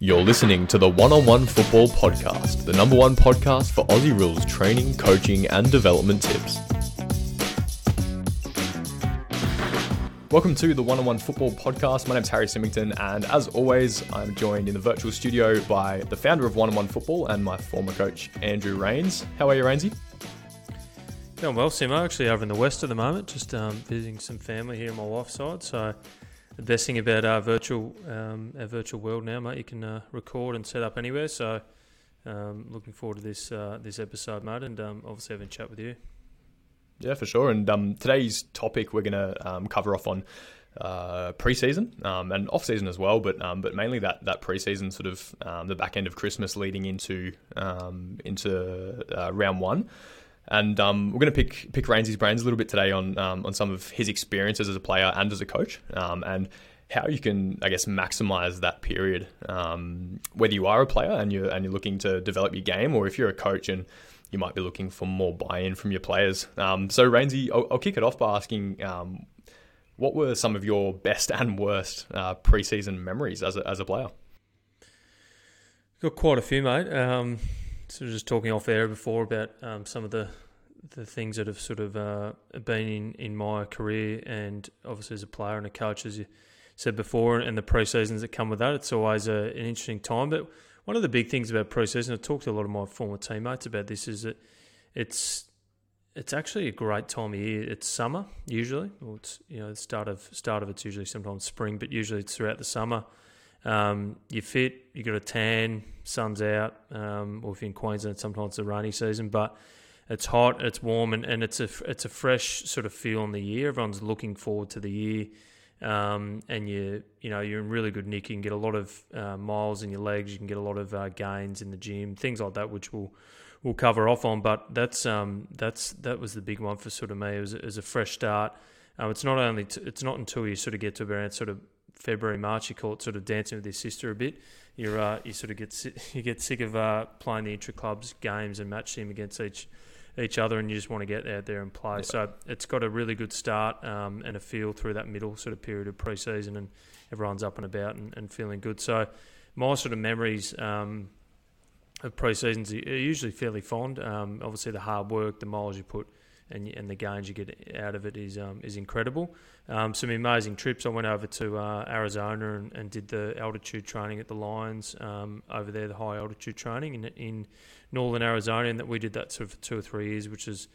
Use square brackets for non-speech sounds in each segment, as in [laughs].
You're listening to the One on One Football Podcast, the number one podcast for Aussie rules training, coaching, and development tips. Welcome to the One on One Football Podcast. My name's Harry Symington, and as always, I'm joined in the virtual studio by the founder of One on One Football and my former coach, Andrew Raines. How are you, Rainsy? Going well, Simo. Actually, over in the west at the moment, just um, visiting some family here on my wife's side. So the best thing about our virtual um, our virtual world now, mate, you can uh, record and set up anywhere. So um, looking forward to this uh, this episode, mate, and um, obviously having a chat with you. Yeah, for sure. And um, today's topic we're going to um, cover off on uh, preseason um, and off season as well, but but mainly that that preseason sort of the back end of Christmas leading into into uh, round one. And um, we're going to pick pick Rainsy's brains a little bit today on um, on some of his experiences as a player and as a coach, um, and how you can, I guess, maximize that period. Um, whether you are a player and you're and you're looking to develop your game, or if you're a coach and you might be looking for more buy-in from your players. Um, so, Rainsy, I'll, I'll, kick it off by asking, um, what were some of your best and worst uh, preseason memories as a, as a player? Got quite a few, mate. Um, of just talking off air before about um, some of the the things that have sort of uh, been in, in my career, and obviously as a player and a coach, as you said before, and the pre seasons that come with that. It's always a, an interesting time. But one of the big things about pre season, I've talked to a lot of my former teammates about this, is that it's it's actually a great time of year. It's summer usually, or it's you know the start of start of it's usually sometimes spring, but usually it's throughout the summer. Um, you're fit, you got a tan, sun's out, um, or if you're in Queensland, sometimes it's a rainy season, but it's hot, it's warm, and, and it's a it's a fresh sort of feel in the year. Everyone's looking forward to the year, um, and you you know you're in really good nick. You can get a lot of uh, miles in your legs. You can get a lot of uh, gains in the gym, things like that, which we'll we'll cover off on. But that's um, that's that was the big one for sort of me. It was, it was a fresh start. Um, it's not only t- it's not until you sort of get to around sort of February, March, you call it sort of dancing with your sister a bit. You're uh, you sort of get [laughs] you get sick of uh, playing the intra clubs games and match them against each each other, and you just want to get out there and play. Yeah. So it's got a really good start um, and a feel through that middle sort of period of pre-season, and everyone's up and about and, and feeling good. So my sort of memories. Um, of pre-seasons are usually fairly fond. Um, obviously, the hard work, the miles you put and and the gains you get out of it is um, is incredible. Um, some amazing trips. I went over to uh, Arizona and, and, did the altitude training at the Lions um, over there, the high altitude training in in northern Arizona, and that we did that sort of for two or three years, which is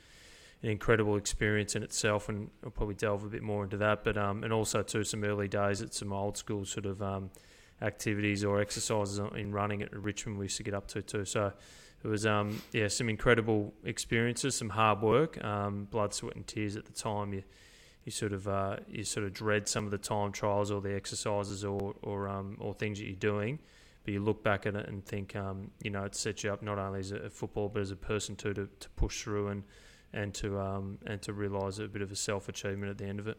an incredible experience in itself. And I'll probably delve a bit more into that. But um, and also to some early days at some old school sort of um, activities or exercises in running at Richmond we used to get up to too. So it was um, yeah some incredible experiences, some hard work, um, blood, sweat, and tears at the time. You you sort of uh, you sort of dread some of the time trials or the exercises or or um, or things that you're doing, but you look back at it and think um, you know it sets you up not only as a football but as a person too to, to push through and and to um, and to realise a bit of a self achievement at the end of it.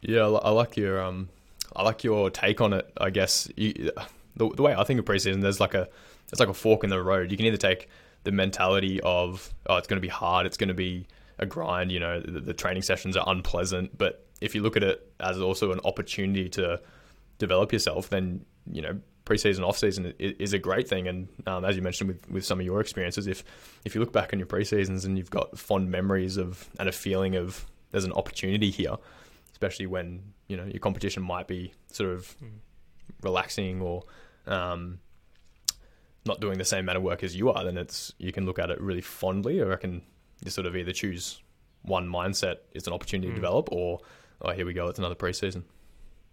Yeah, I like your um, I like your take on it. I guess you, the, the way I think of preseason, there's like a it's like a fork in the road. You can either take the mentality of oh, it's going to be hard, it's going to be a grind. You know, the, the training sessions are unpleasant, but if you look at it as also an opportunity to develop yourself, then you know preseason, off season is a great thing. And um, as you mentioned with, with some of your experiences, if if you look back on your preseasons and you've got fond memories of and a feeling of there's an opportunity here, especially when you know your competition might be sort of mm. relaxing or um, not doing the same amount of work as you are, then it's you can look at it really fondly. Or I reckon you sort of either choose one mindset, it's an opportunity mm. to develop, or oh, here we go, it's another preseason.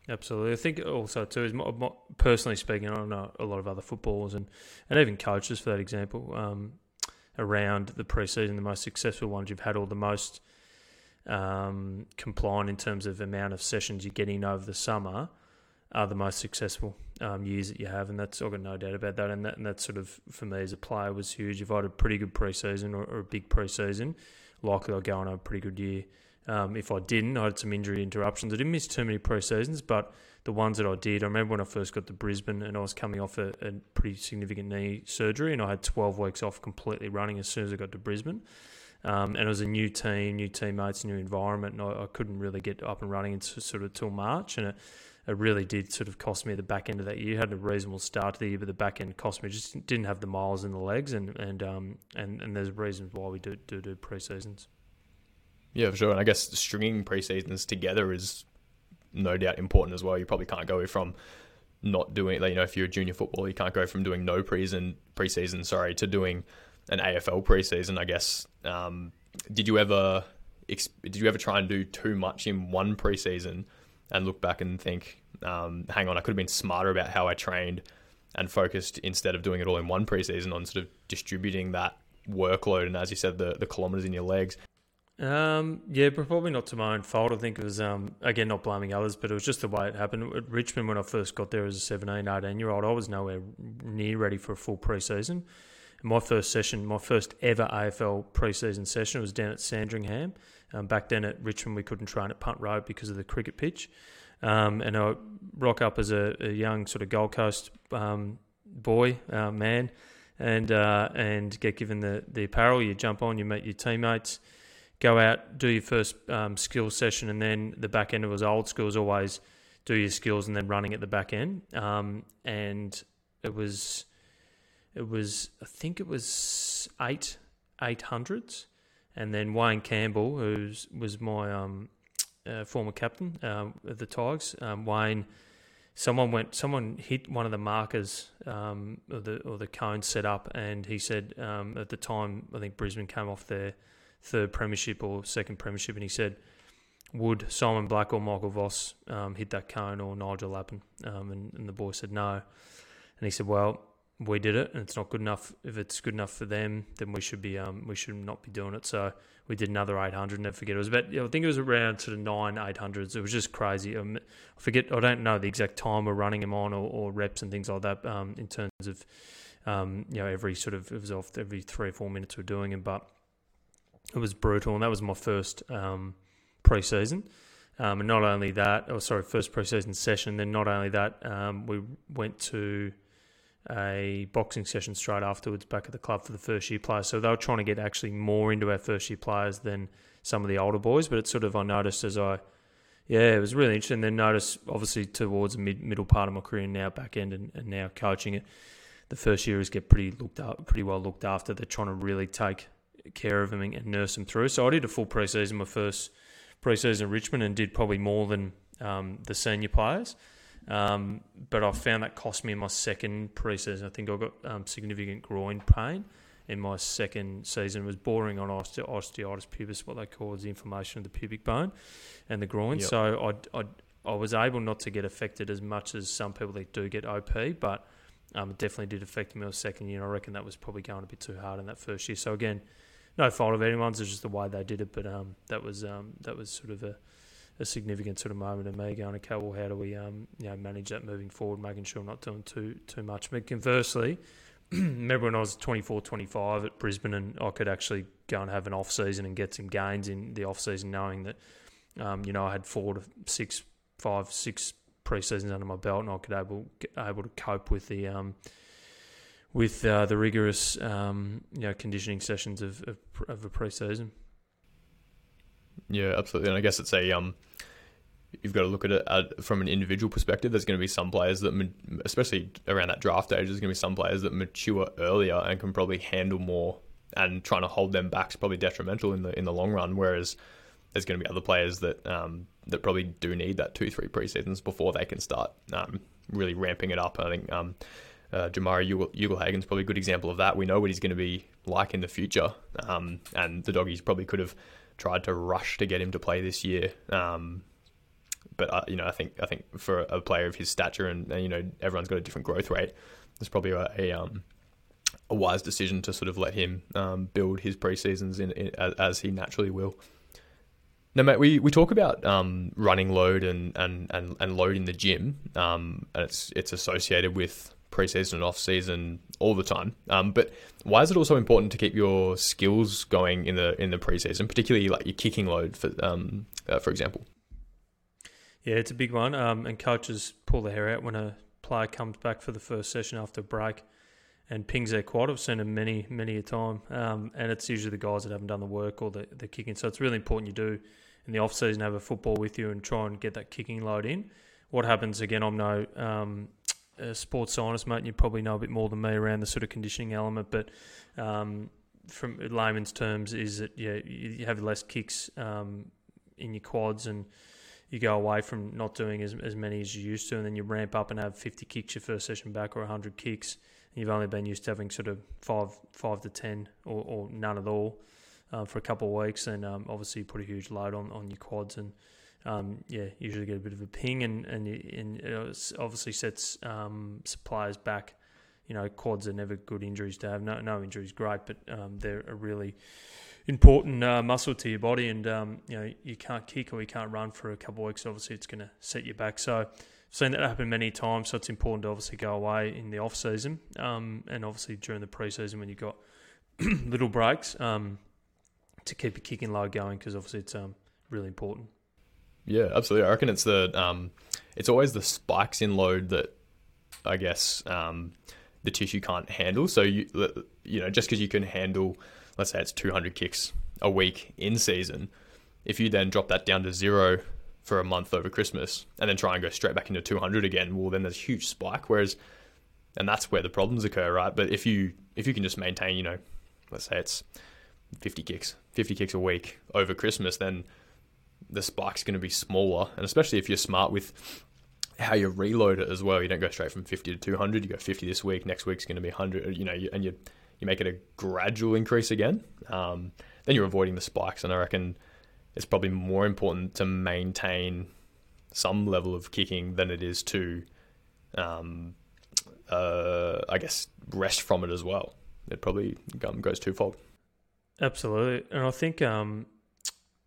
Absolutely, I think also too is more, more, personally speaking, I know a lot of other footballers and and even coaches for that example. Um, around the preseason, the most successful ones you've had, or the most um, compliant in terms of amount of sessions you're getting over the summer are the most successful um, years that you have, and that's I've got no doubt about that. And that and that sort of for me as a player was huge. If I had a pretty good preseason or, or a big preseason, likely I'd go on a pretty good year. Um, if I didn't, I had some injury interruptions. I didn't miss too many preseasons, but the ones that I did, I remember when I first got to Brisbane and I was coming off a, a pretty significant knee surgery, and I had 12 weeks off completely running as soon as I got to Brisbane. Um, and it was a new team, new teammates, new environment, and I, I, couldn't really get up and running until sort of till March. And it, it really did sort of cost me the back end of that year. Had a reasonable start to the year, but the back end cost me. Just didn't have the miles in the legs, and and um and, and there's reasons why we do do do pre seasons. Yeah, for sure. And I guess stringing pre seasons together is no doubt important as well. You probably can't go from not doing, you know, if you're a junior footballer, you can't go from doing no preseason, preseason, sorry, to doing an AFL preseason. I guess. Um, did you ever, did you ever try and do too much in one preseason, and look back and think, um, hang on, I could have been smarter about how I trained and focused instead of doing it all in one preseason on sort of distributing that workload and as you said the the kilometers in your legs um, yeah, probably not to my own fault. I think it was, um, again, not blaming others, but it was just the way it happened. At Richmond, when I first got there as a 17, 18 year old, I was nowhere near ready for a full preseason. my first session, my first ever AFL preseason session was down at Sandringham. Um, back then at Richmond, we couldn't train at Punt Road because of the cricket pitch. Um, and I rock up as a, a young sort of Gold Coast um, boy, uh, man, and uh, and get given the, the apparel. You jump on, you meet your teammates go out, do your first um, skill session, and then the back end it was old school, was always do your skills and then running at the back end. Um, and it was, it was, I think it was eight eight hundreds, and then Wayne Campbell, who was my um, uh, former captain of the Tigers, um, Wayne. Someone went. Someone hit one of the markers um, or the or the cones set up, and he said um, at the time I think Brisbane came off their third premiership or second premiership, and he said, "Would Simon Black or Michael Voss um, hit that cone or Nigel Lappin?" Um, and, and the boy said no, and he said, "Well." We did it, and it's not good enough. If it's good enough for them, then we should be um, we should not be doing it. So we did another 800. Never forget. It was about I think it was around sort of nine 800s. It was just crazy. Um, I forget. I don't know the exact time we're running them on or, or reps and things like that. Um, in terms of um, you know every sort of it was off every three or four minutes we're doing them, but it was brutal, and that was my first um, preseason. Um, and not only that, oh sorry, first preseason session. Then not only that, um, we went to a boxing session straight afterwards back at the club for the first year players. So they were trying to get actually more into our first year players than some of the older boys. But it's sort of I noticed as I, yeah, it was really interesting. Then notice obviously towards the mid, middle part of my career now, back end and, and now coaching it, the first years get pretty looked up, pretty well looked after. They're trying to really take care of them and nurse them through. So I did a full preseason, my first preseason in Richmond, and did probably more than um, the senior players. Um, but I found that cost me in my second preseason. I think I got um, significant groin pain in my second season. It was bordering on oste- osteitis pubis, what they call is the inflammation of the pubic bone and the groin. Yep. So I, I, I was able not to get affected as much as some people that do get OP, but um, it definitely did affect me in my second year. And I reckon that was probably going a bit too hard in that first year. So again, no fault of anyone's. It's just the way they did it. But um, that was um, that was sort of a, a significant sort of moment of me going, okay, well, how do we um, you know manage that moving forward, making sure I'm not doing too too much. But conversely, [clears throat] remember when I was 24, 25 at Brisbane, and I could actually go and have an off season and get some gains in the off season, knowing that um, you know I had four to six, five, six pre seasons under my belt, and I could able able to cope with the um, with uh, the rigorous um, you know conditioning sessions of of, of a preseason. Yeah, absolutely, and I guess it's a um, you've got to look at it at, from an individual perspective. There's going to be some players that, especially around that draft age, there's going to be some players that mature earlier and can probably handle more, and trying to hold them back is probably detrimental in the in the long run. Whereas there's going to be other players that um, that probably do need that two three preseasons before they can start um, really ramping it up. I think um, uh, Jamarra Ugle-Hagan's probably a good example of that. We know what he's going to be like in the future, um, and the doggies probably could have tried to rush to get him to play this year. Um, but uh, you know, I think I think for a player of his stature, and, and you know, everyone's got a different growth rate. There's probably a, a, um, a wise decision to sort of let him um, build his preseasons in, in as, as, he naturally will. Now, mate, we, we talk about um, running load and, and, and, and load in the gym, um, and it's it's associated with preseason and off season all the time. Um, but why is it also important to keep your skills going in the in the preseason, particularly like your kicking load, for um, uh, for example? Yeah, it's a big one. Um, and coaches pull their hair out when a player comes back for the first session after a break and pings their quad. I've seen them many, many a time. Um, and it's usually the guys that haven't done the work or the, the kicking. So it's really important you do in the off season have a football with you and try and get that kicking load in what happens again? I'm no um, sports scientist, mate. And you probably know a bit more than me around the sort of conditioning element, but um, from layman's terms, is that yeah, you have less kicks um, in your quads and you go away from not doing as, as many as you used to, and then you ramp up and have 50 kicks your first session back or 100 kicks. And you've only been used to having sort of five, five to 10 or, or none at all uh, for a couple of weeks. And um, obviously, you put a huge load on, on your quads and um, yeah, usually get a bit of a ping, and and, and it obviously sets um, players back. You know, quads are never good injuries to have. No, no injuries, great, but um, they're a really important uh, muscle to your body, and um, you know you can't kick or you can't run for a couple of weeks. Obviously, it's going to set you back. So. I've seen that happen many times, so it's important to obviously go away in the off season, um, and obviously during the preseason when you've got [clears throat] little breaks um, to keep your kicking load going because obviously it's really important. Yeah, absolutely. I reckon it's the um, it's always the spikes in load that I guess um, the tissue can't handle. So you you know just because you can handle, let's say it's 200 kicks a week in season, if you then drop that down to zero for a month over Christmas and then try and go straight back into 200 again, well then there's a huge spike. Whereas, and that's where the problems occur, right? But if you if you can just maintain, you know, let's say it's 50 kicks, 50 kicks a week over Christmas, then the spike's going to be smaller, and especially if you're smart with how you reload it as well. You don't go straight from 50 to 200. You go 50 this week. Next week's going to be 100. You know, and you you make it a gradual increase again. Um, then you're avoiding the spikes, and I reckon it's probably more important to maintain some level of kicking than it is to, um, uh, I guess, rest from it as well. It probably um, goes twofold. Absolutely, and I think um,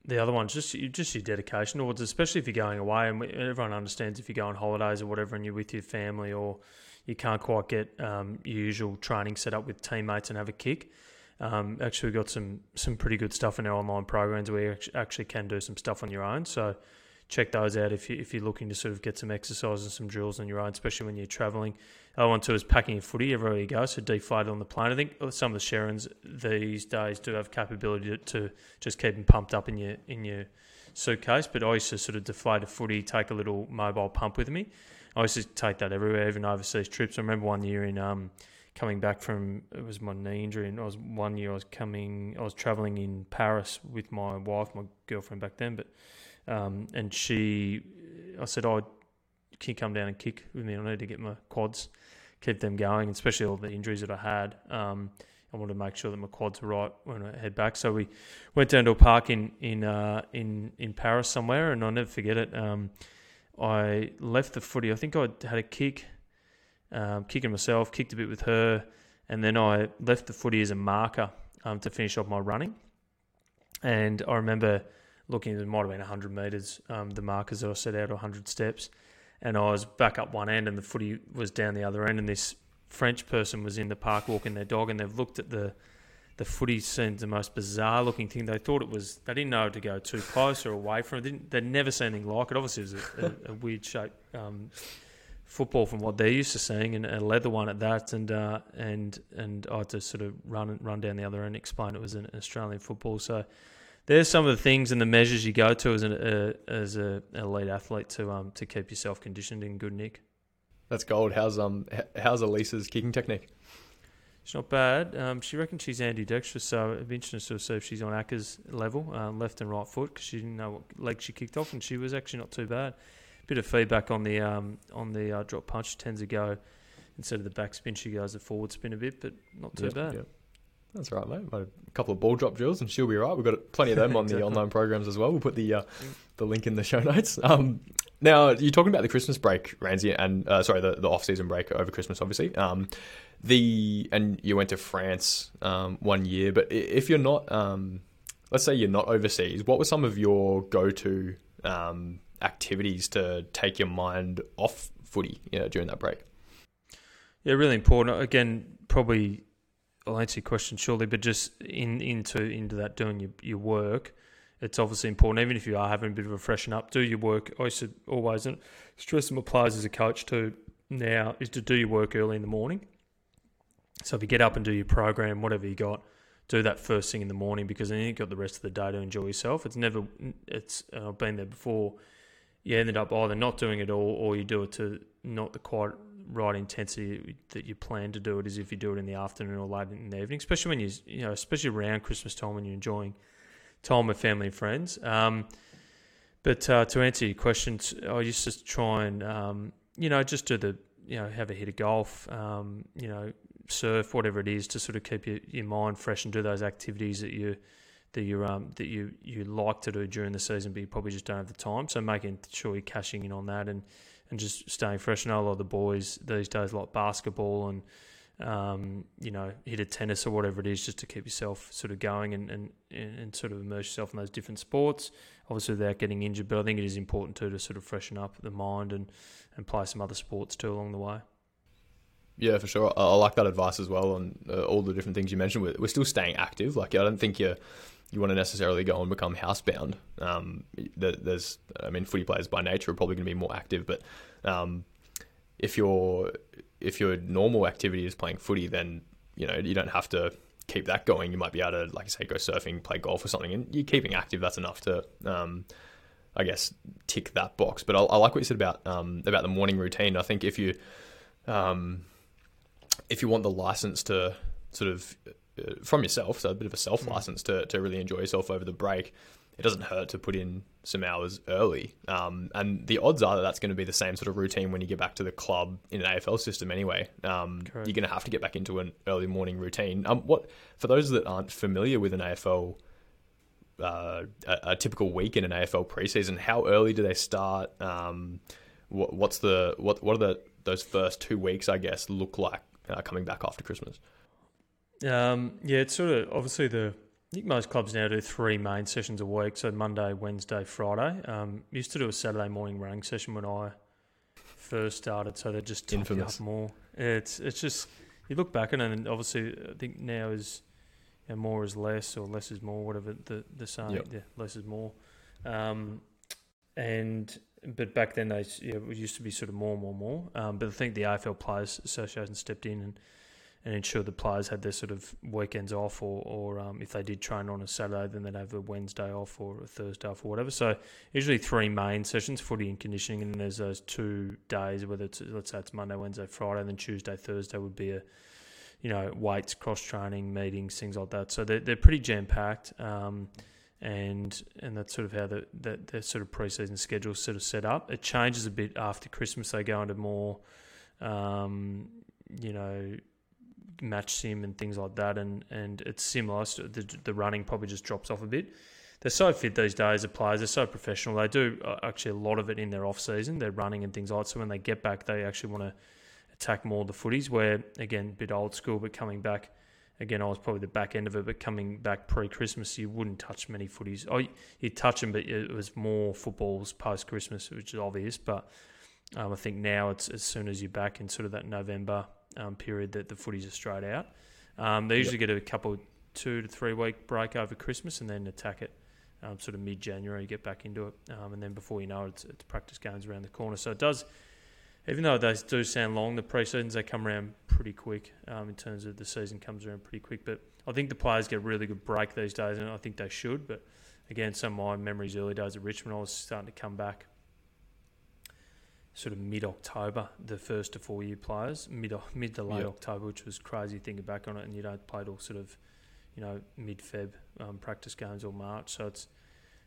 the other one's just just your dedication towards, especially if you're going away, and everyone understands if you go on holidays or whatever, and you're with your family, or you can't quite get um, your usual training set up with teammates and have a kick. Um, actually, we've got some some pretty good stuff in our online programs where you actually can do some stuff on your own. So check those out if you if you're looking to sort of get some exercise and some drills on your own, especially when you're traveling. I want to is packing your footy everywhere you go, so deflate it on the plane. I think some of the Sherrins these days do have capability to, to just keep them pumped up in your in your suitcase. But I used to sort of deflate a footy, take a little mobile pump with me. I used to take that everywhere, even overseas trips. I remember one year in um, coming back from it was my knee injury, and I was one year I was coming, I was traveling in Paris with my wife, my girlfriend back then, but um, and she, I said, "Oh, can you come down and kick with me? I need to get my quads, keep them going, especially all the injuries that I had. Um, I wanted to make sure that my quads were right when I head back. So we went down to a park in in uh, in in Paris somewhere, and I'll never forget it. Um, I left the footy. I think I had a kick, um, kicking myself, kicked a bit with her, and then I left the footy as a marker um, to finish off my running. And I remember looking, it might have been 100 metres, um, the markers that I set out, 100 steps. And I was back up one end and the footy was down the other end. And this French person was in the park walking their dog and they've looked at the the footy seemed the most bizarre looking thing. They thought it was, they didn't know to go too close or away from it. They would never seen anything like it. Obviously, it was a, a, a weird shape um, football from what they're used to seeing, and a leather one at that. And uh, and and I had to sort of run run down the other end, and explain it was an Australian football. So there's some of the things and the measures you go to as an uh, as a elite athlete to um to keep yourself conditioned in good nick. That's gold. How's um how's Elisa's kicking technique? It's not bad. Um, she reckons she's ambidextrous, so it'd be interesting to see if she's on Acca's level, um, left and right foot, because she didn't know what leg she kicked off, and she was actually not too bad. Bit of feedback on the um, on the uh, drop punch. Tends to go instead of the back spin, she goes the forward spin a bit, but not too yep, bad. Yep. That's right, mate. A couple of ball drop drills, and she'll be right. We've got plenty of them on the [laughs] online programs as well. We'll put the uh, the link in the show notes. Um, now you're talking about the Christmas break, Rainsy, and uh, sorry, the, the off season break over Christmas, obviously. Um, the and you went to France um, one year, but if you're not, um, let's say you're not overseas, what were some of your go to um, activities to take your mind off footy you know, during that break? Yeah, really important. Again, probably I'll answer your question shortly, but just in into into that doing your, your work, it's obviously important. Even if you are having a bit of a freshen up, do your work. I always and stress players as a coach too. Now is to do your work early in the morning. So if you get up and do your program, whatever you got, do that first thing in the morning because then you've got the rest of the day to enjoy yourself. It's never, it's I've been there before. you ended up either not doing it all or you do it to not the quite right intensity that you plan to do it is if you do it in the afternoon or late in the evening, especially when you you know especially around Christmas time when you're enjoying time with family and friends. Um, but uh, to answer your questions, I used to try and um, you know just do the you know have a hit of golf, um, you know surf, whatever it is, to sort of keep your, your mind fresh and do those activities that you that you um that you you like to do during the season, but you probably just don't have the time. So making sure you're cashing in on that and and just staying fresh. I know a lot of the boys these days like basketball and um, you know, hit a tennis or whatever it is, just to keep yourself sort of going and, and, and sort of immerse yourself in those different sports. Obviously, without getting injured, but I think it is important too to sort of freshen up the mind and, and play some other sports too along the way. Yeah, for sure. I, like that advice as well on uh, all the different things you mentioned. We're still staying active. Like, I don't think you're you want to necessarily go and become housebound. Um, there's, I mean, footy players by nature are probably going to be more active, but um, if your if your normal activity is playing footy, then you know you don't have to keep that going. You might be able to, like I say, go surfing, play golf or something, and you're keeping active. That's enough to, um, I guess, tick that box. But I, I like what you said about um, about the morning routine. I think if you um, if you want the license to sort of from yourself, so a bit of a self mm. license to, to really enjoy yourself over the break, it doesn't hurt to put in some hours early. Um, and the odds are that that's going to be the same sort of routine when you get back to the club in an AFL system anyway. Um, you're going to have to get back into an early morning routine. Um, what for those that aren't familiar with an AFL, uh, a, a, typical week in an AFL preseason, how early do they start? Um, what, what's the what what are the those first two weeks? I guess look like uh, coming back after Christmas. Um, yeah, it's sort of obviously the. I think most clubs now do three main sessions a week, so Monday, Wednesday, Friday. Um, used to do a Saturday morning running session when I first started, so they just you up more. It's it's just you look back it, and obviously I think now is you know, more is less or less is more, whatever the the saying. Yep. Yeah, less is more. Um, and but back then they yeah, it used to be sort of more and more and more. Um, but I think the AFL Players Association stepped in and and ensure the players had their sort of weekends off, or, or um, if they did train on a Saturday, then they'd have a Wednesday off or a Thursday off or whatever. So usually three main sessions, footy and conditioning, and then there's those two days, whether it's let's say it's Monday, Wednesday, Friday, and then Tuesday, Thursday would be a you know weights, cross training, meetings, things like that. So they're they're pretty jam packed. Um, and and that's sort of how the their sort of preseason schedule sort of set up. It changes a bit after Christmas. They go into more, um, you know, match sim and things like that, and and it's similar. So the the running probably just drops off a bit. They're so fit these days. The players they're so professional. They do uh, actually a lot of it in their off season. They're running and things like that. So when they get back, they actually want to attack more the footies. Where again, a bit old school, but coming back. Again, I was probably the back end of it, but coming back pre-Christmas, you wouldn't touch many footies. Oh, you'd touch them, but it was more footballs post-Christmas, which is obvious. But um, I think now it's as soon as you're back in sort of that November, um, period that the footies are straight out. Um, they usually yep. get a couple, two to three week break over Christmas and then attack it um, sort of mid January, get back into it. Um, and then before you know it, it's, it's, practice games around the corner. So it does, even though they do sound long, the pre seasons, they come around pretty quick um, in terms of the season comes around pretty quick. But I think the players get a really good break these days, and I think they should. But again, some of my memories early days at Richmond, I was starting to come back sort of mid October, the first to four year players, mid mid to late yep. October, which was crazy thinking back on it, and you don't play till sort of, you know, mid Feb um, practice games or March, so it's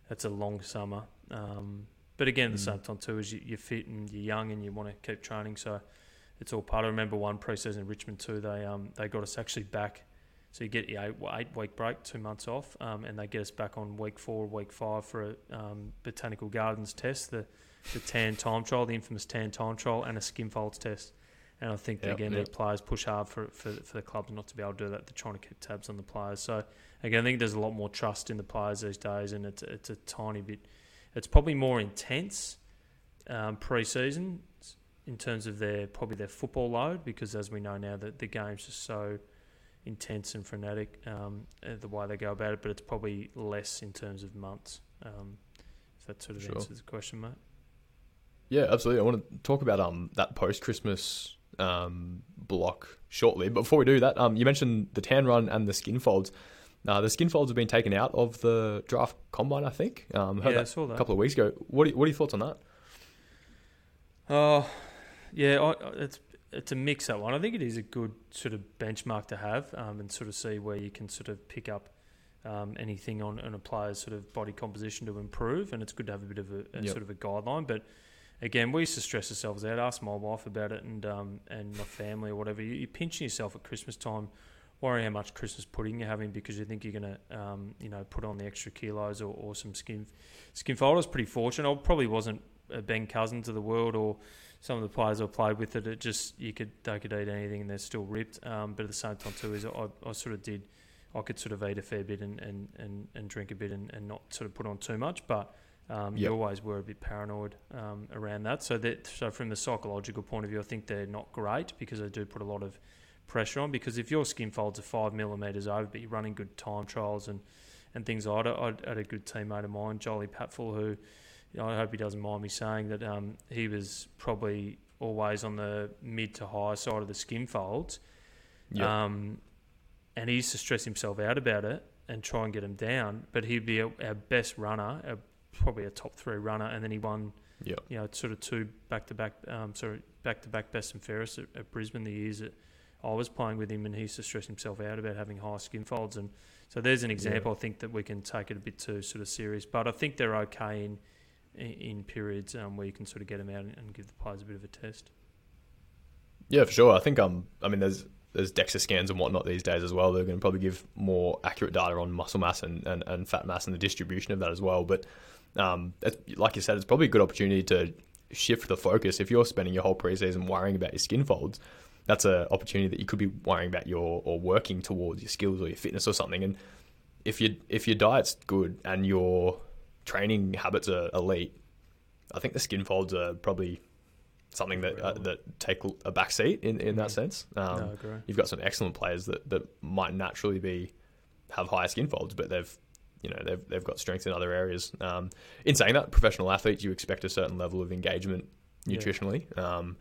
that's a long summer. Um, but again, mm. the same time too, is you, you're fit and you're young and you want to keep training, so it's all part. I remember one preseason in Richmond too. They um they got us actually back. So you get your eight, eight week break, two months off, um, and they get us back on week four, week five for a um, botanical gardens test. The the tan time trial, the infamous tan time trial, and a skin folds test. And I think yep, again, yep. the players push hard for, for for the clubs not to be able to do that. They're trying to keep tabs on the players. So again, I think there's a lot more trust in the players these days, and it's it's a tiny bit. It's probably more intense um, pre-season in terms of their probably their football load because as we know now that the game's are so intense and frenetic um, the way they go about it, but it's probably less in terms of months. Um, if that sort of sure. answers the question, mate. Yeah, absolutely. I want to talk about um that post Christmas um block shortly. But before we do that, um you mentioned the tan run and the skin folds. Uh, the skin folds have been taken out of the draft combine, I think. Um, heard yeah, that, I saw that a couple of weeks ago. What are, what are your thoughts on that? Oh, yeah, I, it's it's a mix that one. I think it is a good sort of benchmark to have um, and sort of see where you can sort of pick up um, anything on, on a player's sort of body composition to improve, and it's good to have a bit of a, a Yep. sort of a guideline. But again, we used to stress ourselves out. Ask my wife about it, and um, and my family or whatever. You, you're pinching yourself at Christmas time, worrying how much Christmas pudding you're having because you think you're gonna um, you know put on the extra kilos or, or some skin skin fold. I was pretty fortunate. I probably wasn't a Ben Cousins of the world or some of the players I played with it, it just you could they could eat anything and they're still ripped. Um, but at the same time too is I, I sort of did I could sort of eat a fair bit and, and, and, and drink a bit and, and not sort of put on too much. But um, you always were a bit paranoid um, around that. So that so from the psychological point of view, I think they're not great because they do put a lot of pressure on. Because if your skin folds are five millimeters over, but you're running good time trials and and things like that, I had, a good teammate of mine, Jolly Patfull, who you know, I hope he doesn't mind me saying that um, he was probably always on the mid to high side of the skin folds. Yeah. Um, and he used to stress himself out about it and try and get him down. But he'd be our, our best runner, our, probably a top three runner, and then he won, yeah. you know, sort of two back to back, um, sorry, back to back best and fairest at, at Brisbane the years that I was playing with him, and he used to stress himself out about having high skin folds. And so there's an example. I think that we can take it a bit too sort of serious, but I think they're okay in in, in periods um, where you can sort of get them out and, and give the players a bit of a test. Yeah, for sure. I think um, I mean, there's there's DEXA scans and whatnot these days as well. They're going to probably give more accurate data on muscle mass and, and, and fat mass and the distribution of that as well. But um, like you said, it's probably a good opportunity to shift the focus. If you're spending your whole preseason worrying about your skin folds, that's an opportunity that you could be worrying about your or working towards your skills or your fitness or something. And if you if your diet's good and your training habits are elite, I think the skin folds are probably something that uh, that take a back seat in, in that Mhm. sense. Um, no. You've got some excellent players that, that might naturally be have higher skin folds, but they've you know they've they've got strength in other areas. Um, in saying that, professional athletes you expect a certain level of engagement Yeah. nutritionally, um,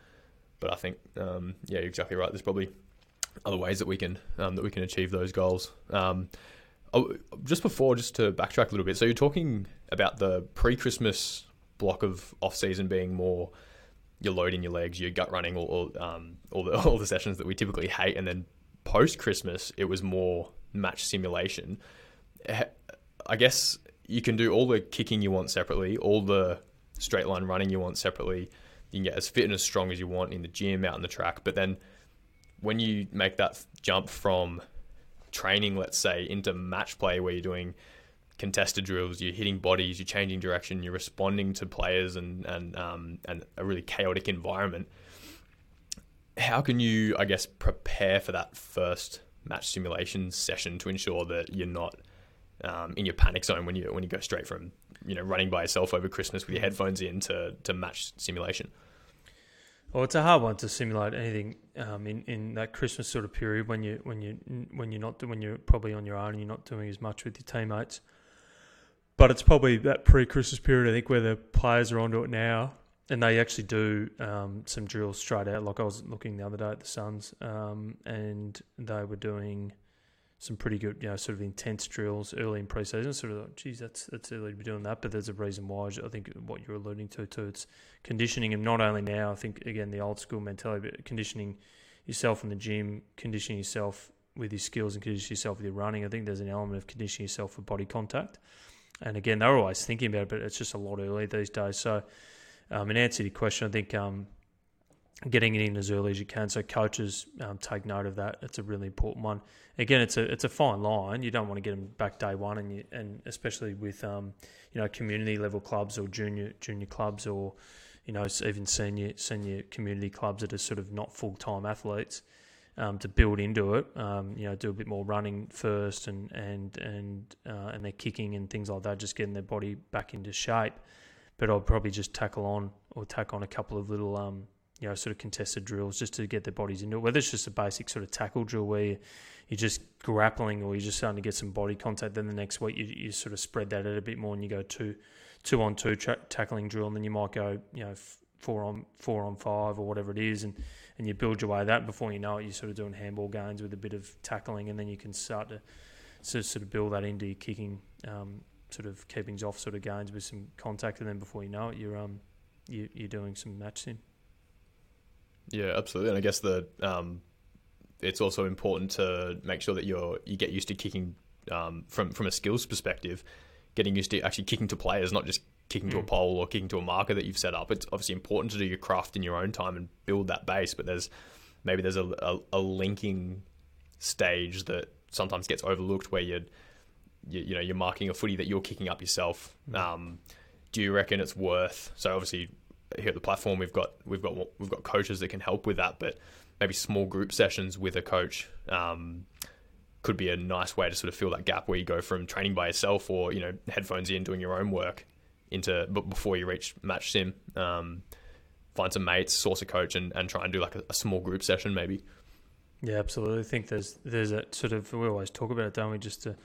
but I think um, yeah, you're exactly right. There's probably other ways that we can um, that we can achieve those goals. Um, oh, just before, just to backtrack a little bit, so you're talking about the pre-Christmas block of off-season being more you're loading your legs, you're gut running, all all, um, all the [laughs] all the sessions that we typically hate, and then post Christmas it was more match simulation. I guess you can do all the kicking you want separately, all the straight line running you want separately. You can get as fit and as strong as you want in the gym, out on the track, but then when you make that jump from training, let's say, into match play where you're doing contested drills, you're hitting bodies, you're changing direction, you're responding to players and and um, and a really chaotic environment. How can you, I guess, prepare for that first match simulation session to ensure that you're not um, in your panic zone when you when you go straight from you know running by yourself over Christmas with your headphones in to, to match simulation? Well, it's a hard one to simulate anything um, in in that Christmas sort of period when you when you when you're not when you're probably on your own and you're not doing as much with your teammates. But it's probably that pre-Christmas period, I think, where the players are onto it now, and they actually do um, some drills straight out. Like I was looking the other day at the Suns, um, and they were doing some pretty good, you know, sort of intense drills early in pre-season. Sort of, like, geez, that's that's early to be doing that. But there's a reason why. I think what you're alluding to too. It's conditioning and not only now. I think again the old school mentality, but conditioning yourself in the gym, conditioning yourself with your skills, and conditioning yourself with your running. I think there's an element of conditioning yourself for body contact. And again, they're always thinking about it, but it's just a lot early these days. So, um, in answer to your question, I think um, getting it in as early as you can. So coaches um, take note of that. It's a really important one. Again, it's a it's a fine line. You don't want to get them back day one, and you, and especially with um, you know community level clubs or junior junior clubs or you know even senior senior community clubs that are sort of not full time athletes. Um, to build into it, um, you know, do a bit more running first, and and and uh, and their kicking and things like that, just getting their body back into shape. But I'll probably just tackle on or tack on a couple of little um, you know, sort of contested drills just to get their bodies into it. Whether it's just a basic sort of tackle drill where you, you're just grappling or you're just starting to get some body contact, then the next week you, you sort of spread that out a bit more and you go two, two on two tra- tackling drill, and then you might go, you know, four on four on five or whatever it is, and and you build your way that. Before you know it, you're sort of doing handball games with a bit of tackling, and then you can start to sort of, sort of build that into your kicking, um, sort of keepings off sort of gains with some contact, and then before you know it, you're um you, you're doing some match sim. Yeah, absolutely. And I guess the um, it's also important to make sure that you're you get used to kicking um, from from a skills perspective, getting used to actually kicking to players, not just kicking mm. to a mm. pole or kicking to a marker that you've set up. It's obviously important to do your craft in your own time and build that base, but there's maybe there's a, a, a linking stage that sometimes gets overlooked where you're you, you, know you're marking a footy that you're kicking up yourself. Mm. Um, do you reckon it's worth? So obviously here at the platform we've got we've got we've got coaches that can help with that, but maybe small group sessions with a coach um, could be a nice way to sort of fill that gap where you go from training by yourself or you know headphones in doing your own work into but before you reach match sim. Um, find some mates, source a coach, and, and try and do like a, a small group session maybe. Yeah, absolutely. I think there's there's a sort of we always talk about it, don't we? Just a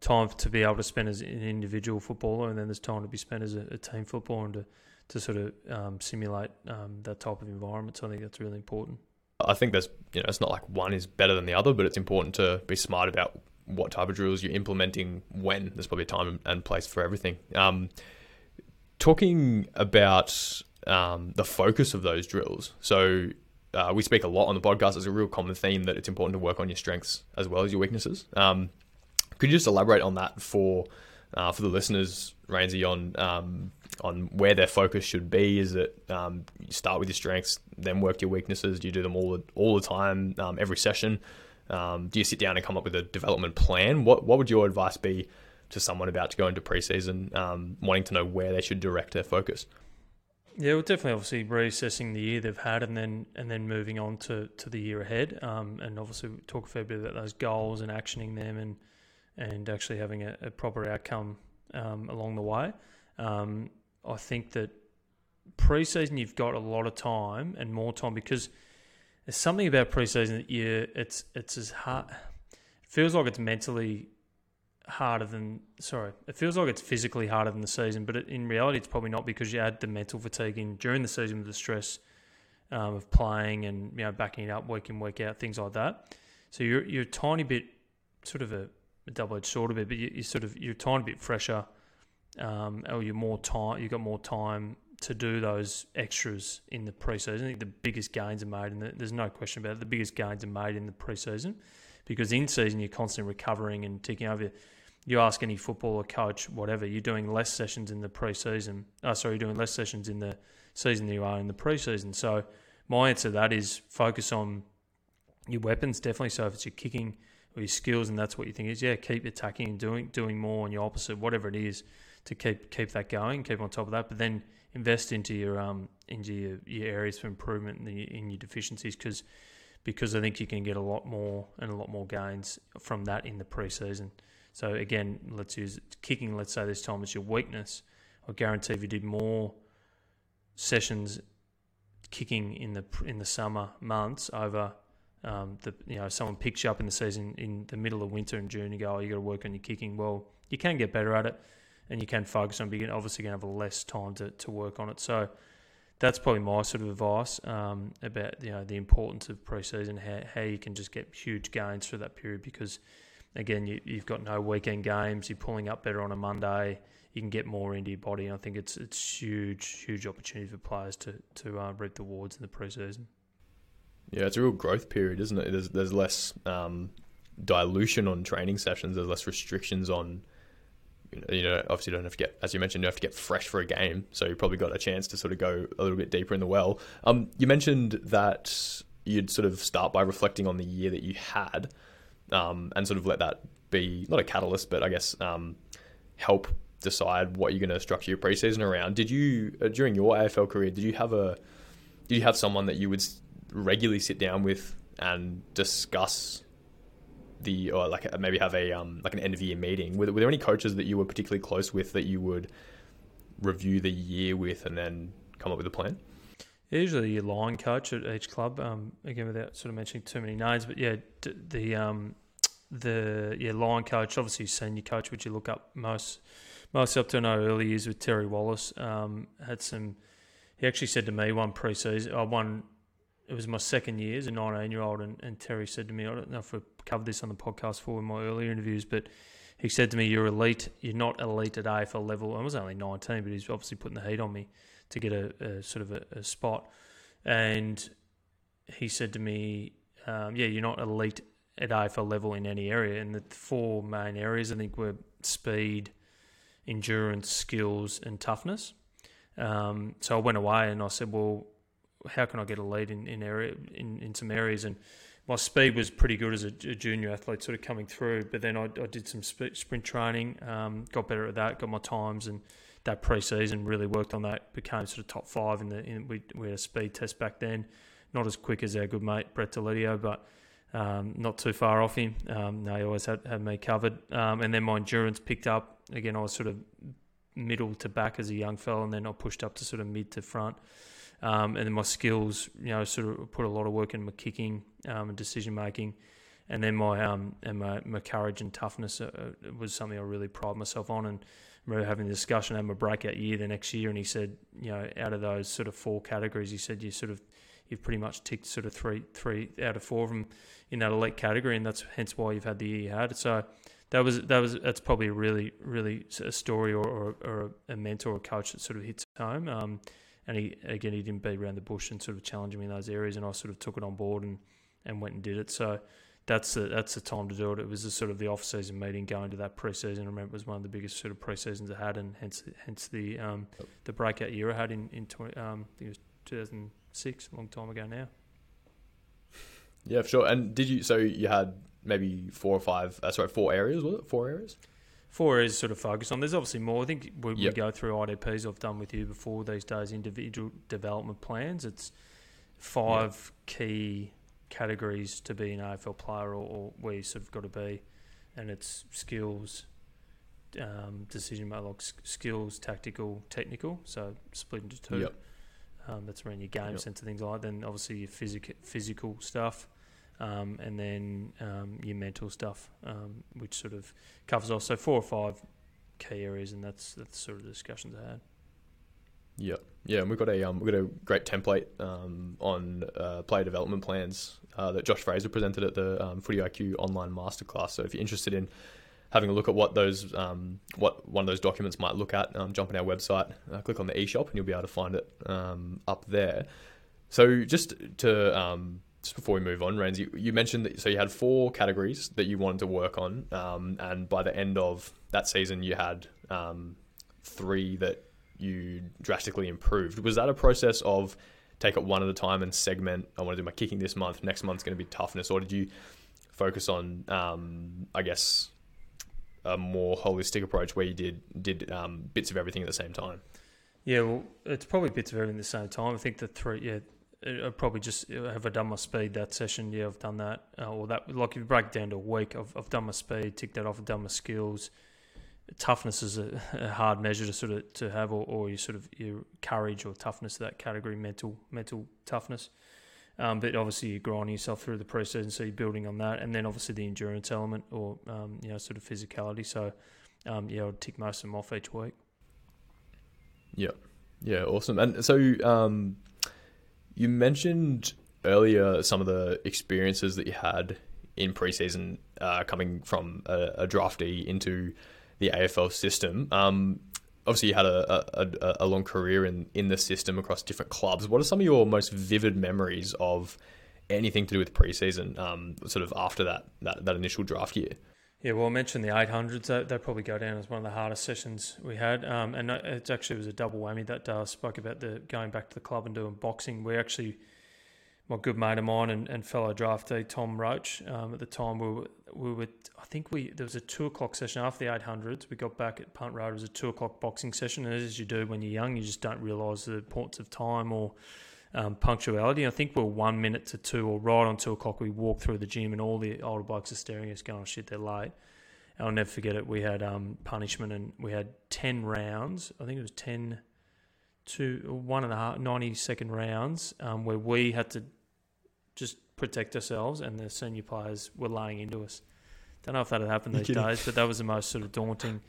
time to be able to spend as an individual footballer, and then there's time to be spent as a, a team footballer, and to to sort of um, simulate um, that type of environment. So I think that's really important. I think there's you know it's not like one is better than the other, but it's important to be smart about what type of drills you're implementing when. There's probably a time and place for everything. Um, talking about um, the focus of those drills, so. Uh, we speak a lot on the podcast as a real common theme that it's important to work on your strengths as well as your weaknesses. Um, could you just elaborate on that for uh, for the listeners, Rainsy, on um, on where their focus should be? Is it um, you start with your strengths, then work your weaknesses? Do you do them all all the time, um, every session? Um, do you sit down and come up with a development plan? What what would your advice be to someone about to go into preseason, um, wanting to know where they should direct their focus? Yeah, well, definitely, obviously reassessing the year they've had, and then and then moving on to, to the year ahead, um, and obviously talk a fair bit about those goals and actioning them, and and actually having a, a proper outcome um, along the way. Um, I think that preseason you've got a lot of time and more time because there's something about preseason that you it's it's as hard. It feels like it's mentally harder than sorry. It feels like it's physically harder than the season, but it, in reality, it's probably not because you add the mental fatigue in during the season with the stress um, of playing and you know backing it up week in week out, things like that. So you're you're a tiny bit sort of a, a double edged sword a bit, but you, you sort of you're a tiny bit fresher um, or you're more time, you've got more time to do those extras in the preseason. I think the biggest gains are made, and the, there's no question about it. The biggest gains are made in the preseason because in season you're constantly recovering and taking over. You ask any footballer, coach, whatever, you're doing less sessions in the preseason. Oh, sorry, you're doing less sessions in the season than you are in the preseason. So my answer to that is focus on your weapons definitely. So if it's your kicking or your skills, and that's what you think is, yeah, keep attacking and doing doing more on your opposite, whatever it is to keep keep that going, keep on top of that. But then invest into your um into your, your areas for improvement in, the, in your deficiencies because because I think you can get a lot more and a lot more gains from that in the preseason. So again, let's use kicking. Let's say this time is your weakness. I guarantee if you did more sessions kicking in the in the summer months over um, the you know someone picks you up in the season in the middle of winter in June, you go, oh, you got to work on your kicking. Well, you can get better at it and you can focus on being obviously going to have less time to, to work on it. So that's probably my sort of advice um, about you know the importance of preseason, how, how you can just get huge gains through that period because again you, you've got no weekend games, you're pulling up better on a Monday, you can get more into your body. And I think it's it's huge huge opportunity for players to to uh, reap the rewards in the preseason. Yeah, it's a real growth period, isn't it? There's there's less um, dilution on training sessions. There's less restrictions on you know, obviously you don't have to get, as you mentioned, you have to get fresh for a game. So you probably got a chance to sort of go a little bit deeper in the well. Um, you mentioned that you'd sort of start by reflecting on the year that you had, um, and sort of let that be not a catalyst, but I guess um, help decide what you're going to structure your preseason around. Did you uh, during your AFL career? Did you have a did you have someone that you would regularly sit down with and discuss the or like maybe have a um, like an end of year meeting. Were, were there any coaches that you were particularly close with that you would review the year with and then come up with a plan? Usually your line coach at each club. Um, again, without sort of mentioning too many names, but yeah, the um, the yeah line coach, obviously senior coach, which you look up most most up to know early years with Terry Wallace. Um, had some. He actually said to me one preseason, uh, one it was my second year as a 19 year old, and, and Terry said to me, I don't know if we covered this on the podcast for in my earlier interviews, but he said to me, You're elite. You're not elite at AFL level. I was only 19, but he's obviously putting the heat on me to get a, a sort of a, a, spot. And he said to me, um, "Yeah, you're not elite at AFL level in any area." And the four main areas I think were speed, endurance, skills, and toughness. Um, so I went away and I said, "Well, how can I get a lead in in area in, in some areas?" And my speed was pretty good as a, junior athlete, sort of coming through. But then I, I did some sp- sprint training, um, got better at that, got my times, and that pre-season really worked on that. Became sort of top five in the in, we, we had a speed test back then, not as quick as our good mate Brett Deledio, but um, not too far off him. Um, no, he always had, had me covered. Um, and then my endurance picked up again. I was sort of middle to back as a young fella, and then I pushed up to sort of mid to front. Um, and then my skills, you know, sort of put a lot of work in my kicking um, and decision making, and then my um, and my, my courage and toughness uh, uh was something I really pride myself on. And I remember having the discussion, I had my breakout year the next year, and he said, you know, out of those sort of four categories, he said you sort of you've pretty much ticked sort of three three out of four of them in that elite category, and that's hence why you've had the year you had. So that was that was that's probably really really a story or, or, or a mentor or a coach that sort of hits home. Um, and he again he didn't beat around the bush and sort of challenging me in those areas, and I sort of took it on board and, and went and did it. So that's the that's the time to do it. It was sort of the off season meeting going to that preseason. I remember it was one of the biggest sort of preseasons I had, and hence hence the um, the breakout year I had in in 20, um, I think it was 2006, a long time ago now. Yeah, for sure. And did you? So you had maybe four or five. Uh, sorry, four areas. Was it four areas? Four areas sort of focus on. There's obviously more. I think when yep. we go through IDPs I've done with you before these days, individual development plans, it's five yep. key categories to be an AFL player or, or, where you sort of got to be. And it's skills, um, decision making, like skills, tactical, technical. So split into two. Yep. Um, that's around your game sense and things like that. Then obviously your physical physical stuff um, and then um, your mental stuff, um, which sort of covers off. So four or five key areas, and that's that's sort of the discussions I had. Yeah, yeah, and we've got a um, we've got a great template um, on uh, player development plans uh, that Josh Fraser presented at the um, Footy IQ online masterclass. So if you're interested in having a look at what those um, what one of those documents might look at, um, jump on our website, uh, click on the eShop, and you'll be able to find it um, up there. So just to just before we move on, Raines, you, you, mentioned that so you had four categories that you wanted to work on, um, and by the end of that season, you had um, three that you drastically improved. Was that a process of take it one at a time and segment? I want to do my kicking this month. Next month's going to be toughness, or did you focus on, um, I guess, a more holistic approach where you did did um, bits of everything at the same time? Yeah, well, it's probably bits of everything at the same time. I think the three, yeah, I probably just have I done my speed that session? Yeah, I've done that. Uh, or that like if you break down to a week, I've I've done my speed, tick that off. I've done my skills. Toughness is a, [laughs] a hard measure to sort of to have, or, or you sort of your courage or toughness of that category, mental mental toughness. Um, but obviously you're grinding yourself through the process, so you're building on that, and then obviously the endurance element or um, you know sort of physicality. So um, yeah, I'll tick most of them off each week. Yeah, yeah, awesome. And so um, you mentioned earlier some of the experiences that you had in preseason uh, coming from a, a, draftee into the AFL system. Um, obviously, you had a, a, a, long career in, in the system across different clubs. What are some of your most vivid memories of anything to do with preseason, um, sort of after that, that, that initial draft year? Yeah, well, I mentioned the 800s. That, that probably go down as one of the hardest sessions we had. Um, and it actually was a double whammy that day. I spoke about the going back to the club and doing boxing. We actually, my good mate of mine and, and fellow draftee, Tom Roach, um, at the time, we were, we were, I think we, there was a two o'clock session after the 800s. We got back at Punt Road. It was a two o'clock boxing session. And as you do when you're young, you just don't realise the importance of time or um, punctuality. I think we're one minute to two or right on two o'clock. We walk through the gym and all the older bikes are staring at us, going, oh, "Shit, they're late." And I'll never forget it. We had um, punishment and we had ten rounds. I think it was ten to one and a half 90 second rounds um, where we had to just protect ourselves and the senior players were laying into us. Don't know if that had happened these days, but that was the most sort of daunting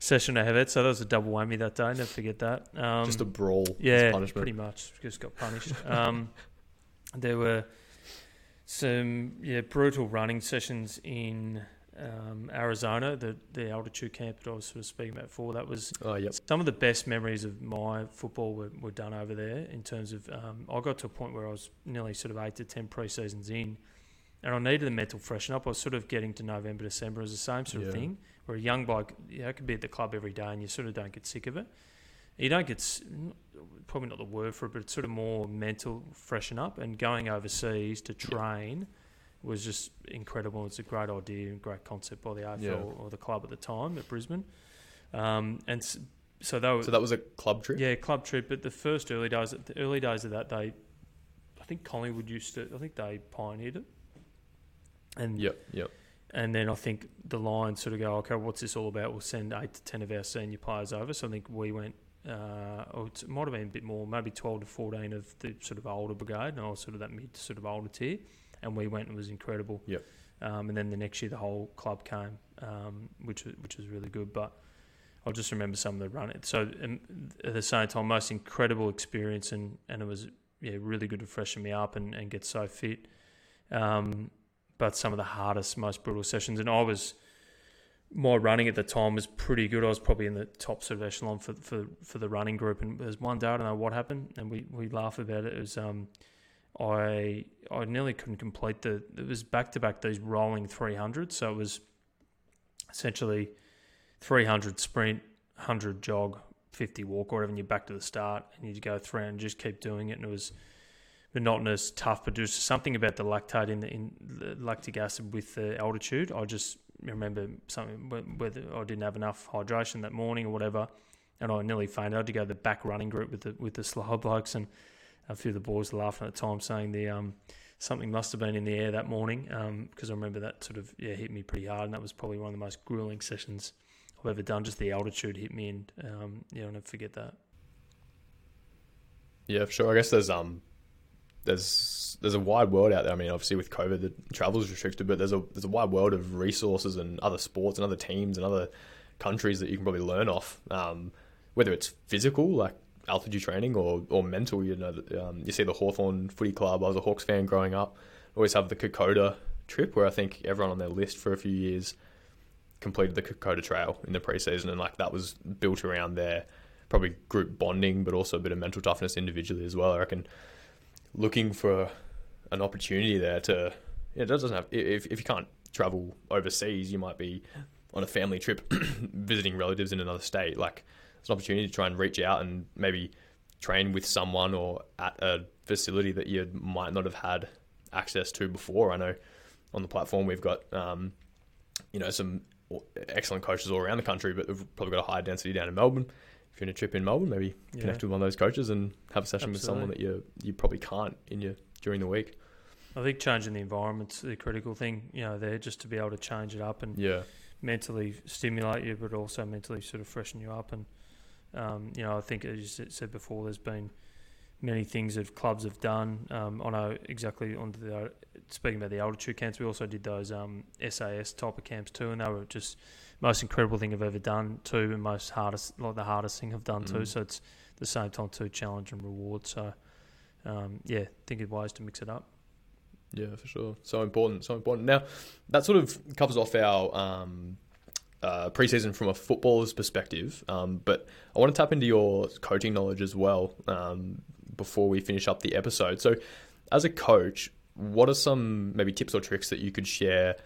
session I have it. So that was a double whammy that day. Never forget that. Um, just a brawl. Yeah, pretty much. Just got punished. [laughs] um, there were some yeah brutal running sessions in um, Arizona, the the altitude camp that I was sort of speaking about before. That was Oh, yep. some of the best memories of my football were, were done over there. In terms of, um, I got to a point where I was nearly sort of eight to ten pre-seasons in, and I needed the mental freshen up. I was sort of getting to November, December as the same sort of Yeah. thing. Where a young bloke, you know, could be at the club every day, and you sort of don't get sick of it. You don't get probably not the word for it, but it's sort of more mental freshen up. And going overseas to train was just incredible. It's a great idea and great concept by the AFL Yeah. or the club at the time at Brisbane. Um, and so they were, So that was a club trip. yeah, club trip. But the first early days, the early days of that, they, I think Collingwood used to. I think they pioneered it. And Yep. Yep. And then I think the Lions sort of go, okay, what's this all about? We'll send eight to ten of our senior players over. So I think we went, uh, or it might have been a bit more, maybe twelve to fourteen of the sort of older brigade, and I was sort of that mid sort of older tier, and we went and it was incredible. Yep. Um, and then the next year the whole club came, um, which was- which was really good. But I'll just remember some of the run. So um, at the same time, most incredible experience, and, and it was yeah really good to freshen me up and, and get so fit. Um, but some of the hardest, most brutal sessions, and I was my running at the time was pretty good. I was probably in the top sort of echelon for for, for the running group. And there was one day I don't know what happened, and we, we laugh about it. It was um, I I nearly couldn't complete the. It was back to back these rolling three hundred, so it was essentially three hundred sprint, hundred jog, fifty walk, or whatever. And you're back to the start, and you go through and just keep doing it. And it was monotonous, tough, but there's something about the lactate in the, in the lactic acid with the altitude. I just remember something whether I didn't have enough hydration that morning or whatever, and I nearly fainted. I had to go to the back running group with the with the slow blokes, and a few of the boys laughing at the time, saying the um something must have been in the air that morning because I remember that sort of yeah hit me pretty hard, and that was probably one of the most grueling sessions I've ever done. Just the altitude hit me, and um, yeah, I'll never forget that. Yeah, for sure. I guess there's um there's there's a wide world out there. I mean, obviously with COVID, the travel is restricted, but there's a there's a wide world of resources and other sports and other teams and other countries that you can probably learn off. Um, whether it's physical, like altitude training, or or mental. You know, um, you see the Hawthorn Footy Club. I was a Hawks fan growing up. Always have the Kokoda trip, where I think everyone on their list for a few years completed the Kokoda Trail in the preseason, and like that was built around their probably group bonding, but also a bit of mental toughness individually as well. I reckon looking for an opportunity there to it doesn't have if if you can't travel overseas, you might be on a family trip [clears throat] visiting relatives in another state. Like it's an opportunity to try and reach out and maybe train with someone or at a facility that you might not have had access to before. I know on the platform we've got um, you know some excellent coaches all around the country, but we've probably got a higher density down in Melbourne. If you're in a trip in Melbourne, maybe Yeah. connect with one of those coaches and have a session with someone that you you probably can't in your during the week. I think changing the environment's the critical thing. You know, there just to be able to change it up and Yeah, mentally stimulate you, but also mentally sort of freshen you up. And um, you know, I think as you said- said before, there's been many things that clubs have done. Um, I know exactly on the speaking about the altitude camps, we also did those um, SAS type of camps too, and they were just most incredible thing I've ever done too, and most hardest like the hardest thing I've done too. Mm. So it's the same time too challenge and reward. So um, yeah, think of ways to mix it up. yeah, for sure. So important, so important. Now that sort of covers off our um, uh, preseason from a footballer's perspective, um, but I want to tap into your coaching knowledge as well um, before we finish up the episode. So, as a coach, what are some maybe tips or tricks that you could share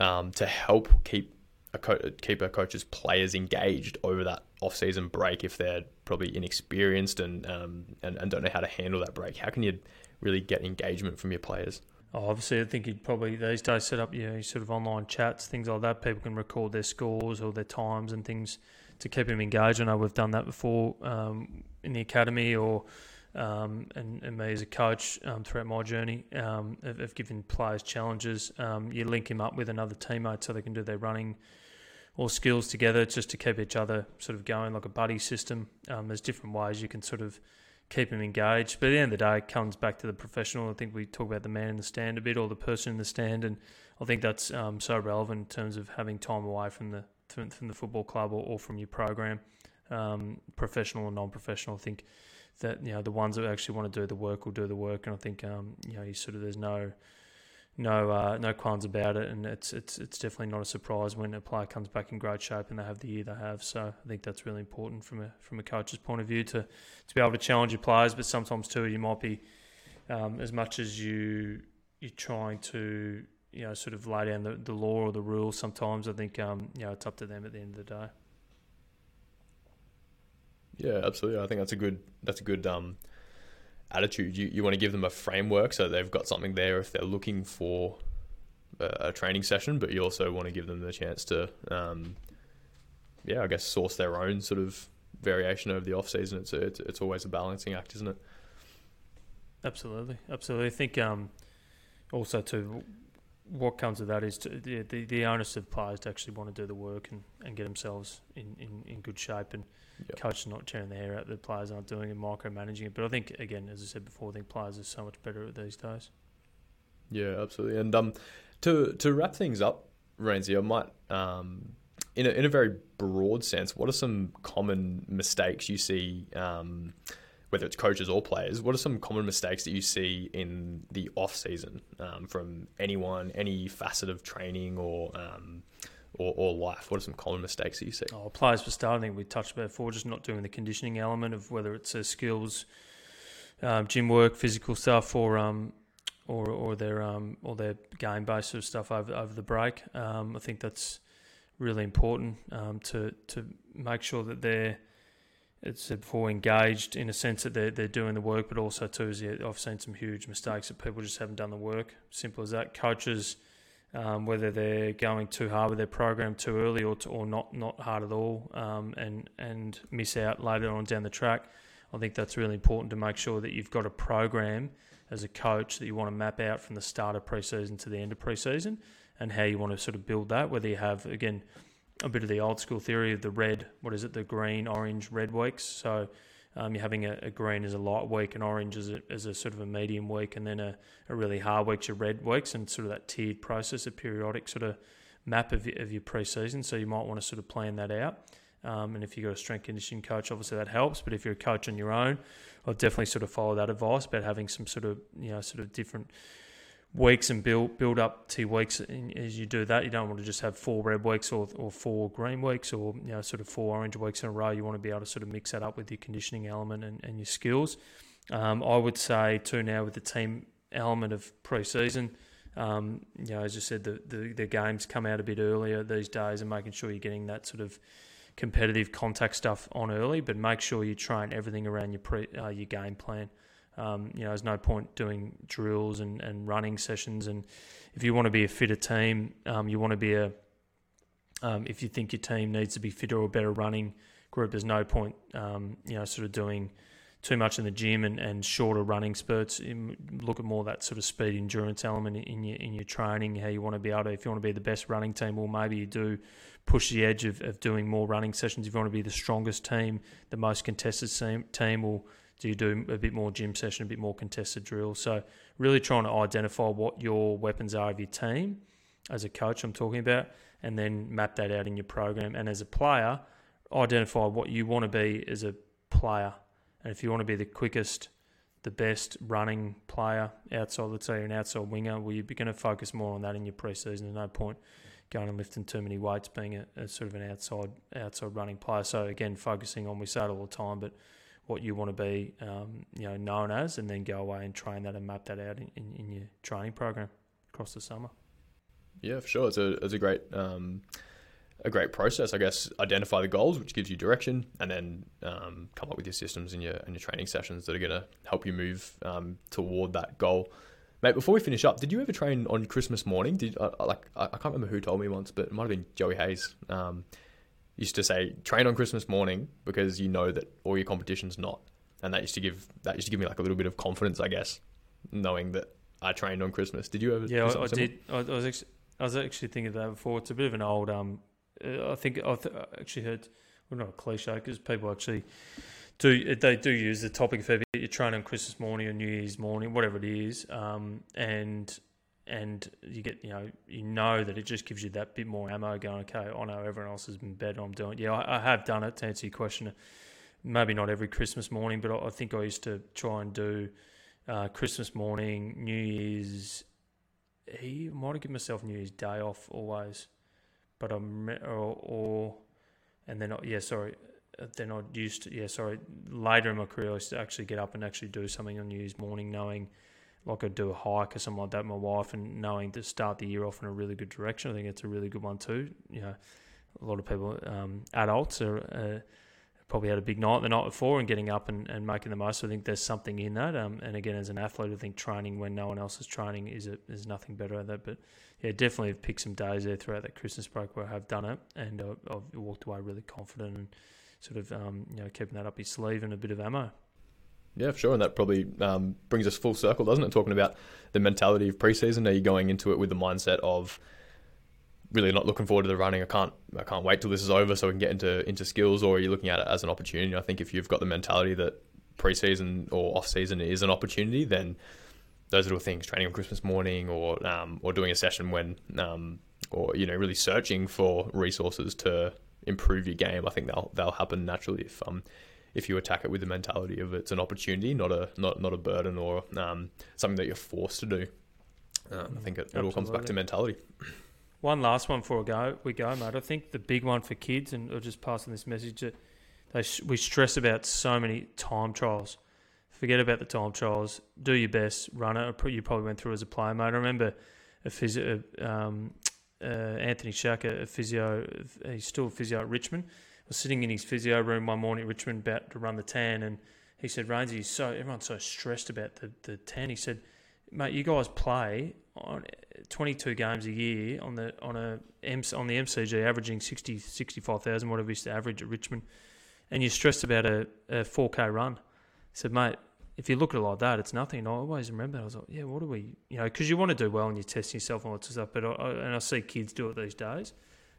um, to help keep a co- keep a coach's players engaged over that off-season break if they're probably inexperienced and, um, and and don't know how to handle that break? How can you really get engagement from your players? Oh, obviously, I think you'd probably these days set up you know, sort of online chats, things like that. People can record their scores or their times and things to keep them engaged. I know we've done that before um, in the academy or um, and, and me as a coach um, throughout my journey um, of, of giving players challenges. Um, you link him up with another teammate so they can do their running or skills together just to keep each other sort of going like a buddy system. Um, there's different ways you can sort of keep them engaged. But at the end of the day, it comes back to the professional. I think we talk about the man in the stand a bit or the person in the stand, and I think that's um, so relevant in terms of having time away from the from, the football club or, or from your program, um, professional and non-professional. I think that you know the ones that actually want to do the work will do the work, and I think um, you know you sort of there's no no uh, no qualms about it, and it's it's it's definitely not a surprise when a player comes back in great shape and they have the year they have. So I think that's really important from a from a coach's point of view to to be able to challenge your players, but sometimes too you might be um, as much as you you're trying to you know sort of lay down the, the law or the rules. Sometimes I think um, you know it's up to them at the end of the day. Yeah, absolutely. I think that's a good that's a good um, attitude. You you want to give them a framework so they've got something there if they're looking for a, a training session, but you also want to give them the chance to, um, yeah, I guess source their own sort of variation over the off season. It's a, it's it's always a balancing act, isn't it? Absolutely, absolutely. I think um, also to what comes of that is to, the, the the onus of players to actually want to do the work and, and get themselves in, in, in good shape and yep. coaches not tearing their hair out the players aren't doing and micromanaging it. But I think again, as I said before, I think players are so much better at these days. Yeah, absolutely. And um, to to wrap things up, Rainsy, I might um, in a in a very broad sense, what are some common mistakes you see? Um, whether it's coaches or players, what are some common mistakes that you see in the off season um, from anyone, any facet of training or, um, or, or life? What are some common mistakes that you see? Oh, players for starting, we touched about before, just not doing the conditioning element of whether it's skills, um, gym work, physical stuff, or um, or or their um, or their game based sort of stuff over over the break. Um, I think that's really important to to make sure that they're it's before engaged in a sense that they're, they're doing the work, but also too is yeah, I've seen some huge mistakes that people just haven't done the work. Simple as that. Coaches, um, whether they're going too hard with their program too early or to, or not not hard at all, um, and and miss out later on down the track. I think that's really important to make sure that you've got a program as a coach that you want to map out from the start of preseason to the end of preseason, and how you want to sort of build that. Whether you have again a bit of the old school theory of the red, what is it, the green, orange, red weeks. So um, you're having a, a, green as a light week, and orange as a, as a sort of a medium week, and then a, a really hard week, your red weeks, and sort of that tiered process, a periodic sort of map of, of your preseason. So you might want to sort of plan that out. Um, and if you've got a strength conditioning coach, obviously that helps. But if you're a coach on your own, I'll definitely sort of follow that advice about having some sort of you know sort of different weeks and build build up to weeks as you do that. You don't want to just have four red weeks or, or four green weeks or you know sort of four orange weeks in a row. You want to be able to sort of mix that up with your conditioning element and, and your skills. Um, I would say too now with the team element of pre-season. Um, you know, as you said, the, the, the games come out a bit earlier these days, and making sure you're getting that sort of competitive contact stuff on early. But make sure you train everything around your pre uh, your game plan. Um, you know, there's no point doing drills and, and running sessions. And if you want to be a fitter team, um, you want to be a, um, if you think your team needs to be fitter or better running group, there's no point, um, you know, sort of doing too much in the gym and, and shorter running spurts. Look at more that sort of speed endurance element in your in your training. How you want to be able to, if you want to be the best running team, well maybe you do push the edge of, of doing more running sessions. If you want to be the strongest team, the most contested team, team will do you do a bit more gym session, a bit more contested drill? So really trying to identify what your weapons are of your team as a coach I'm talking about, and then map that out in your program. And as a player, identify what you want to be as a player. And if you want to be the quickest, the best running player outside, let's say you're an outside winger, well, you're going to focus more on that in your preseason. There's no point going and lifting too many weights, being a, a sort of an outside outside running player. So again, focusing on we say it all the time, but what you want to be, um, you know, known as, and then go away and train that and map that out in, in, in, your training program across the summer. Yeah, for sure. It's a it's a great um, a great process, I guess. Identify the goals, which gives you direction, and then um, come up with your systems and your and your training sessions that are going to help you move um, toward that goal. Mate, before we finish up, did you ever train on Christmas morning? Did uh, like I, I, can't remember who told me once, but it might have been Joey Hayes. Um, used to say train on Christmas morning because you know that all your competition's not, and that used to give that used to give me like a little bit of confidence, I guess, knowing that I trained on Christmas. Did you ever? Yeah, I, I did. I, I, was actually, I was actually thinking of that before. It's a bit of an old. Um, uh, I think I th- actually heard. Well, not a cliche because people actually do they do use the topic of you train on Christmas morning or New Year's morning, whatever it is, um, and and you get you know you know that it just gives you that bit more ammo going okay I know everyone else has been better I'm doing it. yeah I, I, have done it to answer your question maybe not every Christmas morning but I, I think I used to try and do uh, Christmas morning New Year's he might have given myself New Year's Day off always, but I'm or, or and then yeah, sorry, uh, then I used to yeah, sorry. Later in my career, I used to actually get up and actually do something on New Year's morning, knowing like I'd do a hike or something like that with my wife, and knowing to start the year off in a really good direction. I think it's a really good one too. You know, a lot of people, um, adults, are. Uh, probably had a big night the night before and getting up and, and making the most. I think there's something in that. Um, and again, as an athlete, I think training when no one else is training is a, is nothing better at that. But yeah, definitely have picked some days there throughout that Christmas break where I have done it, and uh, I've walked away really confident and sort of um, you know keeping that up his sleeve and a bit of ammo. Yeah, for sure, and that probably um, brings us full circle, doesn't it? Talking about the mentality of preseason. Are you going into it with the mindset of really not looking forward to the running. I can't I can't wait till this is over so we can get into into skills. Or are you looking at it as an opportunity? I think if you've got the mentality that preseason or off season is an opportunity, then those little things, training on Christmas morning, or um, or doing a session when, um, or you know, really searching for resources to improve your game. I think they'll they'll happen naturally if um if you attack it with the mentality of it's an opportunity, not a not not a burden or um, something that you're forced to do. Um, I think it, it all comes back to mentality. One last one before we go, we go, mate. I think the big one for kids, and I'll just pass on this message that they we stress about so many time trials. Forget about the time trials. Do your best. Run it. You probably went through as a player, mate. I remember a physio, um, uh, Anthony Shaka, a physio. He's still a physio at Richmond. I was sitting in his physio room one morning at Richmond about to run the tan, and he said, "Rainsy, so everyone's so stressed about the the tan." He said, "Mate, you guys play on 22 games a year on the on a on the MCG, averaging 60 65,000, whatever used to average at Richmond, and you're stressed about a, a 4K run. He said, mate, if you look at it like that, it's nothing. And I always remember that. I was like, yeah, what do we, you know, because you want to do well and you're testing yourself and lots of stuff. But I, and I see kids do it these days.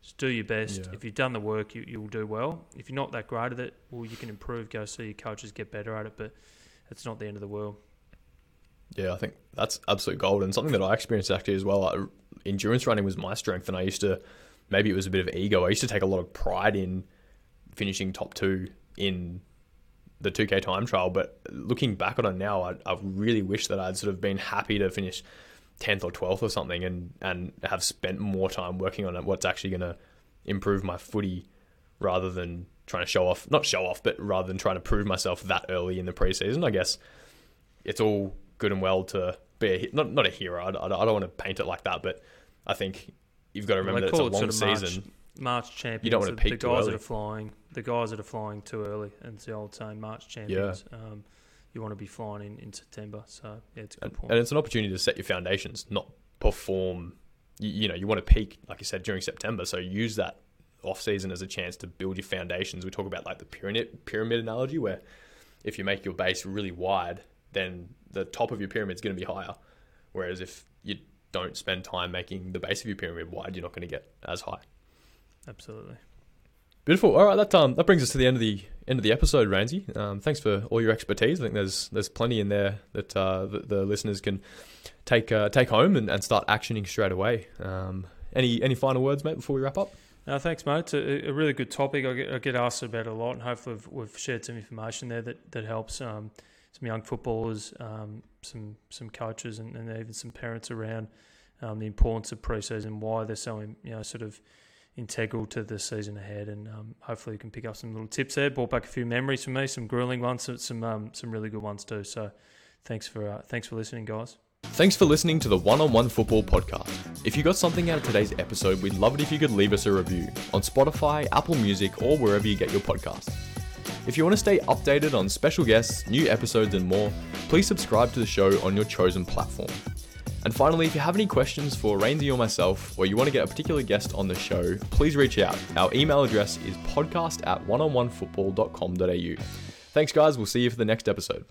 Just do your best. Yeah. If you've done the work, you, you'll do well. If you're not that great at it, well, you can improve. Go see your coaches, get better at it. But it's not the end of the world. Yeah, I think that's absolute gold and something that I experienced actually as well. Like, endurance running was my strength, and I used to maybe it was a bit of ego. I used to take a lot of pride in finishing top two in the 2K time trial. But looking back on it now, I, I really wish that I'd sort of been happy to finish 10th or 12th or something and, and have spent more time working on it, what's actually going to improve my footy rather than trying to show off, not show off, but rather than trying to prove myself that early in the preseason. I guess it's all good and well to be a, not not a hero. I, I, don't want to paint it like that, but I think you've got to remember well, that it's a long season. March, March champions. You don't want to peak the guys that are flying. The guys that are flying too early, and it's the old saying, March champions. Yeah. Um, you want to be fine in, in September. So yeah, it's a good and, point. And it's an opportunity to set your foundations, not perform. You, you know, you want to peak, like you said, during September. So use that off season as a chance to build your foundations. We talk about like the pyramid pyramid analogy, where if you make your base really wide, then the top of your pyramid is going to be higher. Whereas if you don't spend time making the base of your pyramid wide, you're not going to get as high. Absolutely. Beautiful. All right, that um that brings us to the end of the end of the episode, Rainsy. Um, thanks for all your expertise. I think there's there's plenty in there that uh, the, the listeners can take uh, take home and, and start actioning straight away. Um, any any final words, mate, before we wrap up? No, thanks, mate. It's a, a really good topic. I get, I get, asked about a lot, and hopefully we've, we've shared some information there that that helps. Um, some young footballers, um, some some coaches, and, and, even some parents around um, the importance of preseason, why they're so you know sort of integral to the season ahead, and um, hopefully you can pick up some little tips there. Brought back a few memories for me, some grueling ones, some um, some really good ones too. So thanks for uh, thanks for listening, guys. Thanks for listening to the One on One Football podcast. If you got something out of today's episode, we'd love it if you could leave us a review on Spotify, Apple Music, or wherever you get your podcasts. If you want to stay updated on special guests, new episodes, and more, please subscribe to the show on your chosen platform. And finally, if you have any questions for Rainsy or myself, or you want to get a particular guest on the show, please reach out. Our email address is podcast at oneononefootball.com.au. Thanks, guys. We'll see you for the next episode.